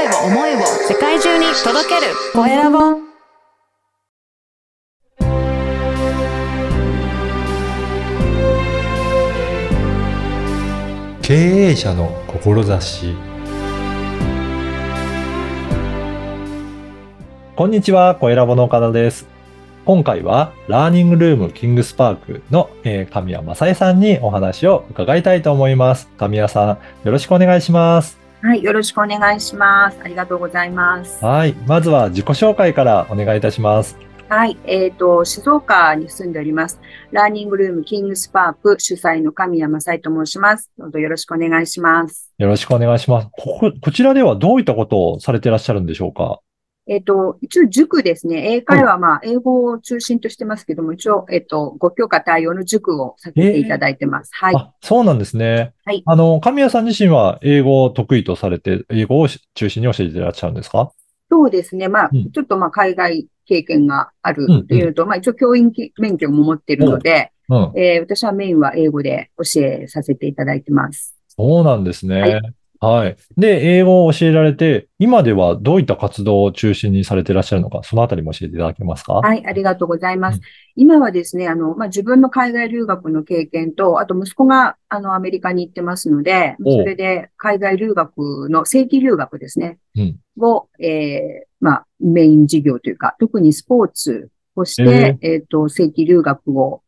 声を思いを世界中に届けるコエラボ経営者の志こんにちは、コエラボの岡田です。今回は、ラーニングルームキングスパークの、えー神谷正恵さんにお話を伺いたいと思います。神谷さん、よろしくお願いします。はい、よろしくお願いします。ありがとうございます。はい。まずは自己紹介からお願いいたします。はい、えっ、と、静岡に住んでおります。ラーニングルームキングスパーク主催の神谷正恵と申します。どうぞよろしくお願いします。よろしくお願いします。ここ、こちらではどういったことをされていらっしゃるんでしょうか？えっ、と、一応塾ですね。英会話はまあ、英語を中心としてますけども、一応、えっ、と、ご教科対応の塾をさせていただいてます。はい。あ、そうなんですね。はいあの、神谷さん自身は英語を得意とされて、英語を中心に教えていらっしゃるんですか？そうですね。まあ、うんちょっとまあ、海外経験があるうんうんというのと、まあ、一応教員免許も持っているので、うん。えー私はメインは英語で教えさせていただいてます。そうなんですね。ははい。で、英語を教えられて、今ではどういった活動を中心にされていらっしゃるのか、そのあたりも教えていただけますか？はい、ありがとうございます。うん。今はですね、あの、まあ、自分の海外留学の経験と、あと息子が、あの、アメリカに行ってますので、それで海外留学の正規留学ですね、うん。を、えーまあ、メイン事業というか、特にスポーツをして、えっ、と、正規留学を、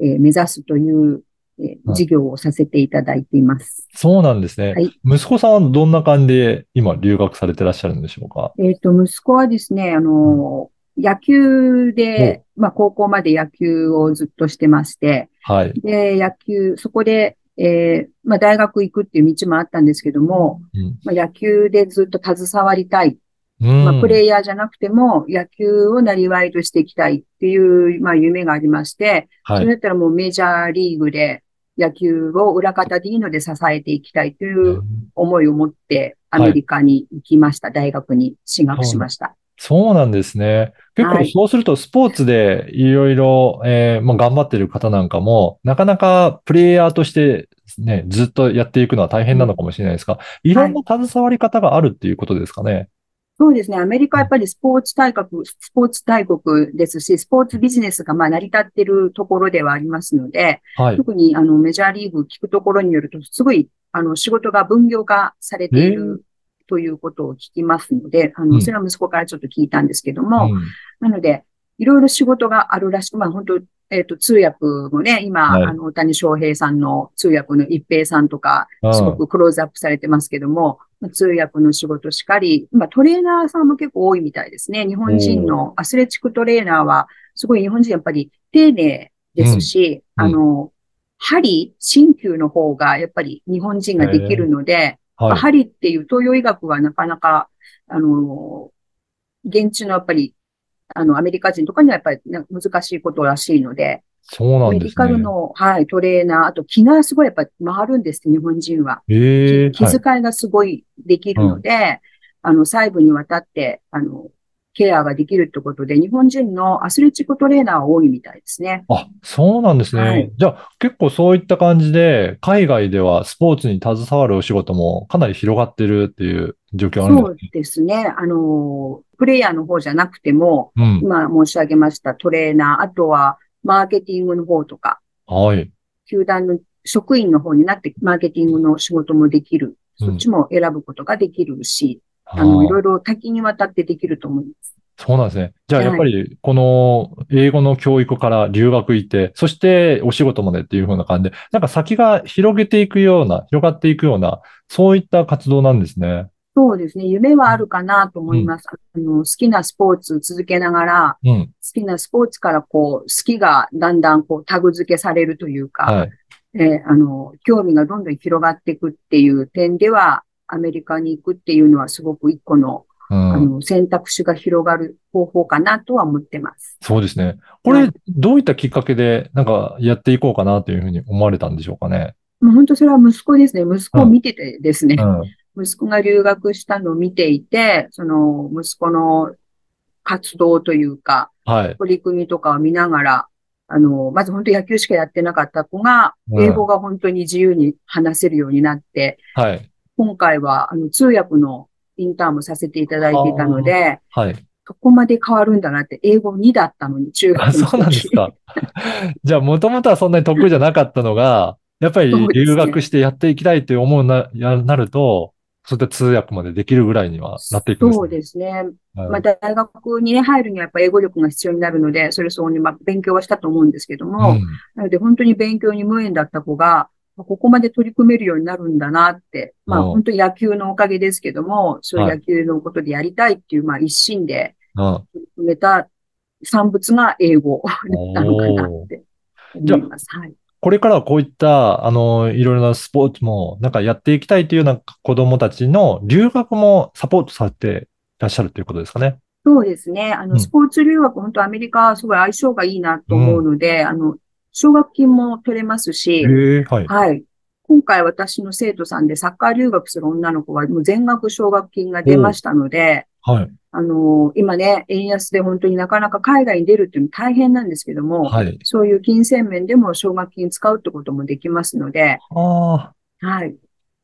えー目指すという、えーうん事業をさせていただいています。そうなんですね。はい息子さんはどんな感じで今留学されていらっしゃるんでしょうか？えっ、と、息子はですね、あの、野球で、まあ、高校まで野球をずっとしてまして、はい。で、野球、そこで、えーまあ、大学行くっていう道もあったんですけども、うん。まあ、野球でずっと携わりたい。うんまあ、プレイヤーじゃなくても、野球をなりわいとしていきたいっていう、まあ、夢がありまして、はい。それだったらもうメジャーリーグで野球を裏方でいいので支えていきたいという思いを持って、アメリカに行きました。大学に進学しました。そうなんですね。結構はいそうするとスポーツでいろいろ、えーまあ、頑張ってる方なんかも、なかなかプレイヤーとしてね、ずっとやっていくのは大変なのかもしれないですが、いろんな携わり方があるっていうことですかね。そうですね。アメリカはやっぱりスポーツ大国、スポーツ大国ですし、スポーツビジネスがまあ成り立ってるところではありますので、はい。特にあのメジャーリーグ聞くところによると、すごいあの仕事が分業化されていえるということを聞きますので、あうんの、それは息子からちょっと聞いたんですけども、うんなので、いろいろ仕事があるらしく、まあ本当、えっ、と、通訳もね、今、はい。あの、大谷翔平さんの通訳の一平さんとか、うんすごくクローズアップされてますけども、まあ通訳の仕事しかり、今トレーナーさんも結構多いみたいですね。日本人のアスレチックトレーナーは、すごい日本人やっぱり丁寧ですし、うん。あの、針、鍼灸の方がやっぱり日本人ができるので、まあはい。針っていう東洋医学はなかなか、あの、現地のやっぱり、あの、アメリカ人とかにはやっぱりね難しいことらしいので、そうなんですメディカルね。の、はい、トレーナー、あと気がすごいやっぱ回るんですって、日本人は。ええ気遣いがすごいできるので、あの、細部にわたって、あの、ケアができるってことで、日本人のアスレチックトレーナーは多いみたいですね。あ、そうなんですね。はいじゃあ、結構そういった感じで、海外ではスポーツに携わるお仕事もかなり広がってるっていう状況あるんそうですね。あの、プレイヤーの方じゃなくても、ですね。今申し上げましたトレーナー、あとはマーケティングの方とか、うん。はい。球団の職員の方になってマーケティングの仕事もできる。うんそっちも選ぶことができるし、ああの、いーろいろ多岐にわたってできると思います。そうなんですね。じゃあ、はいやっぱり、この英語の教育から留学行って、そしてお仕事までっていう風な感じで、なんか先が広げていくような、広がっていくような、そういった活動なんですね。そうですね。夢はあるかなと思います。あの、好きなスポーツを続けながら、うん。好きなスポーツからこう、好きがだんだんこう、タグ付けされるというか、はい。えーあの、興味がどんどん広がっていくっていう点では、アメリカに行くっていうのはすごく一個の、うん。あの、選択肢が広がる方法かなとは思ってます。そうですね。これはい、どういったきっかけで、なんかやっていこうかなというふうに思われたんでしょうかね。もう本当それは息子ですね。息子を見ててですね。うん。息子が留学したのを見ていて、その息子の活動というか、はい。取り組みとかを見ながら、あの、まず本当野球しかやってなかった子が、うん英語が本当に自由に話せるようになって、はい。今回は、あの、通訳のインターンもさせていただいていたので、はい。そこまで変わるんだなって、英語2だったのに、中学あ、の時。そうなんですか。じゃあ、もともとはそんなに得意じゃなかったのが、やっぱり留学してやっていきたいって思うな、や、なると、そういった通訳までできるぐらいにはなっていくんですそうね。ですね。はいまあ、大学にね、入るにはやっぱ英語力が必要になるので、それ相応にまあ勉強はしたと思うんですけども、うんなので本当に勉強に無縁だった子が、ここまで取り組めるようになるんだなって、まあうん本当に野球のおかげですけども、そういうはい野球のことでやりたいっていう、まあ一心でうん埋めた産物が英語なのかなって思います。はい。これからはこういった、あの、いろいろなスポーツも、なんかやっていきたいというような子供たちの留学もサポートされていらっしゃるということですかね。そうですね。あの、うんスポーツ留学、本当アメリカはすごい相性がいいなと思うので、あの、奨学金も取れますし、ええはい。はい。今回私の生徒さんでサッカー留学する女の子はもう全額奨学金が出ましたので、はい。あの、今ね、円安で本当になかなか海外に出るっていうの大変なんですけども、はい。そういう金銭面でも奨学金使うってこともできますので、ああ。はい。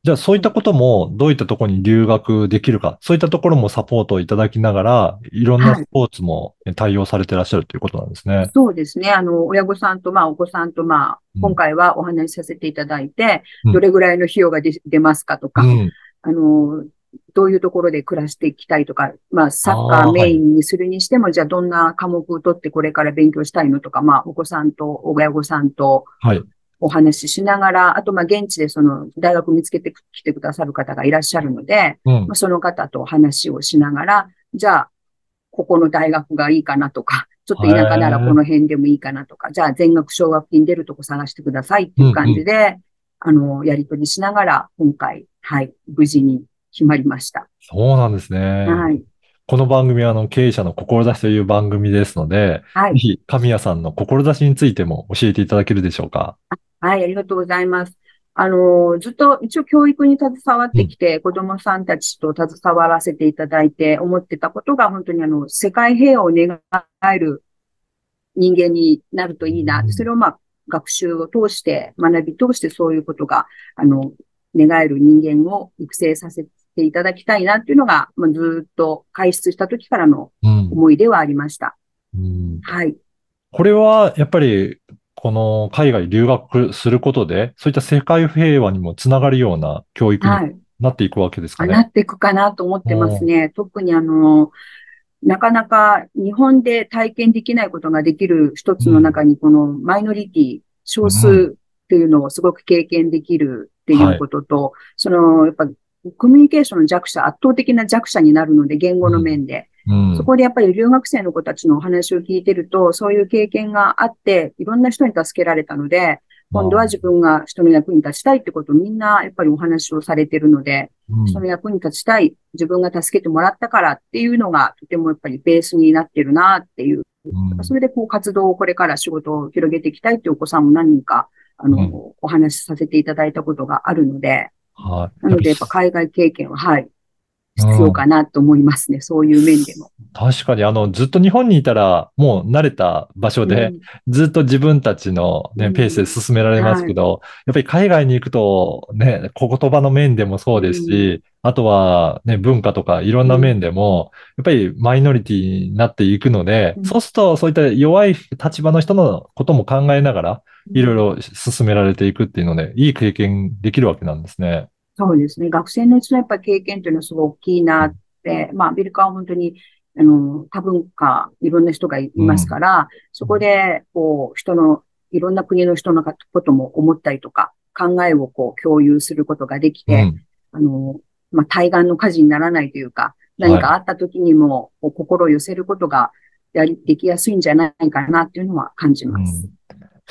じゃあ、そういったことも、どういったところに留学できるか、そういったところもサポートをいただきながら、いろんなはいスポーツも対応されていらっしゃるということなんですね。そうですね。あの、親御さんと、まあ、お子さんと、まあ、うん今回はお話しさせていただいて、うんどれぐらいの費用が出出ますかとか、うん。あの、どういうところで暮らしていきたいとか、まあ、サッカあーーメインにするにしても、じゃあどんな科目を取ってこれから勉強したいのとか、まあ、お子さんと、親御さんとはい。お話ししながら、あと、まあ、現地でその、大学見つけてきてくださる方がいらっしゃるので、うんまあ、。その方とお話をしながら、じゃあ、ここの大学がいいかなとか、ちょっと田舎ならこの辺でもいいかなとか、じゃあ全額奨学金出るとこ探してくださいっていう感じで、あの、やり取りしながら、今回、はい、無事に決まりました。そうなんですね。はい。この番組は、あの、経営者の志という番組ですので、はい。ぜひ、神谷さんの志についても教えていただけるでしょうか？はい、ありがとうございます。あの、ずっと一応教育に携わってきて、子供さんたちと携わらせていただいて思ってたことが、本当にあの、世界平和を願える人間になるといいな。うんそれをまあ、学習を通して、学び通してそういうことが、あの、願える人間を育成させていただきたいなっていうのが、まあ、ずっと開出した時からのうん。思いではありました。うんはい。これは、やっぱり、この海外留学することで、そういった世界平和にもつながるような教育にはい。なっていくわけですかあね。なっていくかなと思ってますね。特にあの、なかなか日本で体験できないことができる一つの中に、このマイノリティ、少数っていうのをすごく経験できるっていうことと、その、やっぱコミュニケーションの弱者、圧倒的な弱者になるので、言語の面で。うんそこでやっぱり留学生の子たちのお話を聞いてると、そういう経験があって、いろんな人に助けられたので、今度は自分が人の役に立ちたいってことをみんなやっぱりお話をされてるので、うんその役に立ちたい、自分が助けてもらったからっていうのがとてもやっぱりベースになってるなっていう。うんそれでこう活動をこれから仕事を広げていきたいっていうお子さんも何人か、あの、うんお話しさせていただいたことがあるので、はい。なのでやっぱ海外経験は、はい、必要かなと思いますね。そういう面でも。確かに、あの、ずっと日本にいたら、もう慣れた場所で、うんずっと自分たちのね、うんペースで進められますけど、やっぱり海外に行くと、ね、言葉の面でもそうですし、あとはね、文化とかいろんな面でも、やっぱりマイノリティになっていくので、うんそうすると、そういった弱い立場の人のことも考えながら、いろいろ進められていくっていうので、いい経験できるわけなんですね。そうですね。学生のうちのやっぱり経験というのはすごい大きいなって、まあアメリカは本当に、あの、多文化、いろんな人がいますから、そこで、こう、人の、いろんな国の人のことも思ったりとか、考えをこう共有することができて、うん。あの、まあ、対岸の火事にならないというか、何かあった時にも、心を寄せることが、やり、できやすいんじゃないかなっていうのは感じます。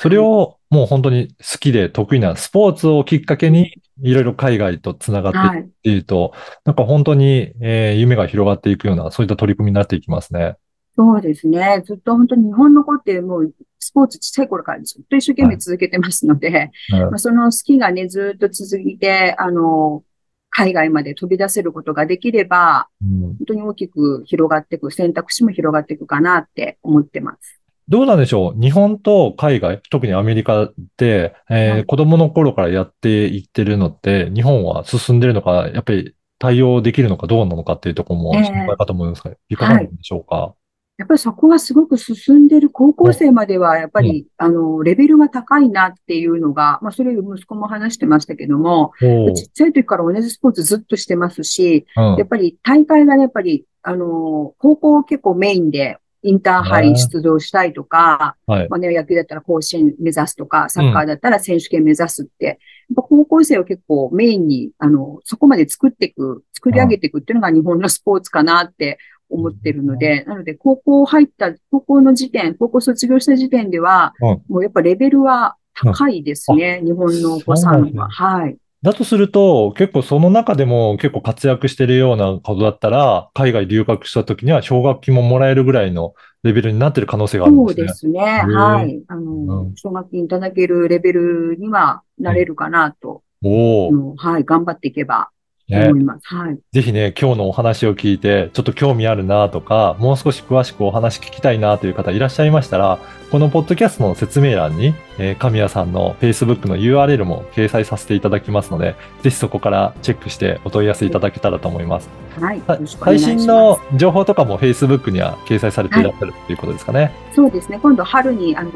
それをもう本当に好きで得意なスポーツをきっかけに、いろいろ海外とつながってい。っていうと、なんか本当に、えー夢が広がっていくような、そういった取り組みになっていきますね。そうですね。ずっと本当に日本の子ってもうスポーツちっちゃい頃からずっと一生懸命続けてますので、うんまあ、その好きがね、ずっと続いて、あの、海外まで飛び出せることができれば、うん本当に大きく広がっていく、選択肢も広がっていくかなって思ってます。どうなんでしょう？日本と海外、特にアメリカって、えーはい。子供の頃からやっていってるのって、日本は進んでるのか、やっぱり対応できるのかどうなのかっていうところもええ心配かと思いますが、いかがなんでしょうか？やっぱりそこはすごく進んでる高校生までは、やっぱり、あの、レベルが高いなっていうのが、まあ、それ息子も話してましたけども、ちっちゃい時から同じスポーツずっとしてますし、うん。やっぱり大会がね、やっぱり、あの、高校結構メインで、インターハイ出場したいとか、はい。まあね、野球だったら甲子園目指すとか、サッカーだったら選手権目指すって、やっぱ高校生を結構メインに、あの、そこまで作っていく、作り上げていくっていうのが日本のスポーツかなって思ってるので、なので高校入った、高校の時点、高校卒業した時点では、うんもうやっぱレベルは高いですね、日本のお子さんは。はい。だとすると、結構その中でも結構活躍してるようなことだったら、海外留学した時には奨学金ももらえるぐらいのレベルになってる可能性があるんそうですね。ですね。はい。あうのん、奨学金いただけるレベルにはなれるかなと、おお、あのはい、頑張っていけばね思。います。はい。ぜひね、今日のお話を聞いて、ちょっと興味あるなとか、もう少し詳しくお話聞きたいなという方いらっしゃいましたら、このポッドキャストの説明欄に、えー神谷さんの Facebook の URL も掲載させていただきますので、ぜひそこからチェックしてお問い合わせいただけたらと思います。はい。最。新の情報とかも Facebook には掲載されていらっしゃるということですかね。そうですね。今度春に、あの、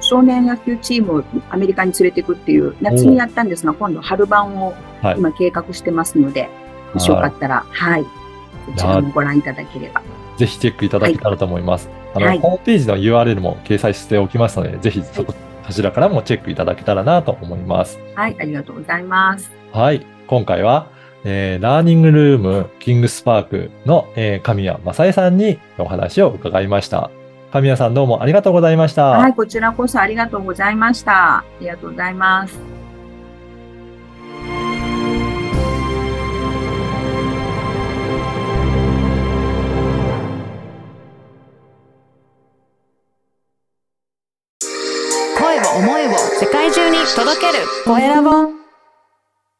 少年野球チームをアメリカに連れていくっていう、夏にやったんですが、今度春版をはい今計画してますので、もしよかったら、はい。こちらもご覧いただければ。ぜひチェックいただけたらと思います。あの、はいホームページの URL も掲載しておきますので、ぜひそこ、こちらからもチェックいただけたらなと思います。はい。ありがとうございます。はい。今回は、えーラーニングルームキングスパークの、えー神谷正恵さんにお話を伺いました。神谷さんどうもありがとうございました。はい。こちらこそありがとうございました。ありがとうございます。届ける。コエラボ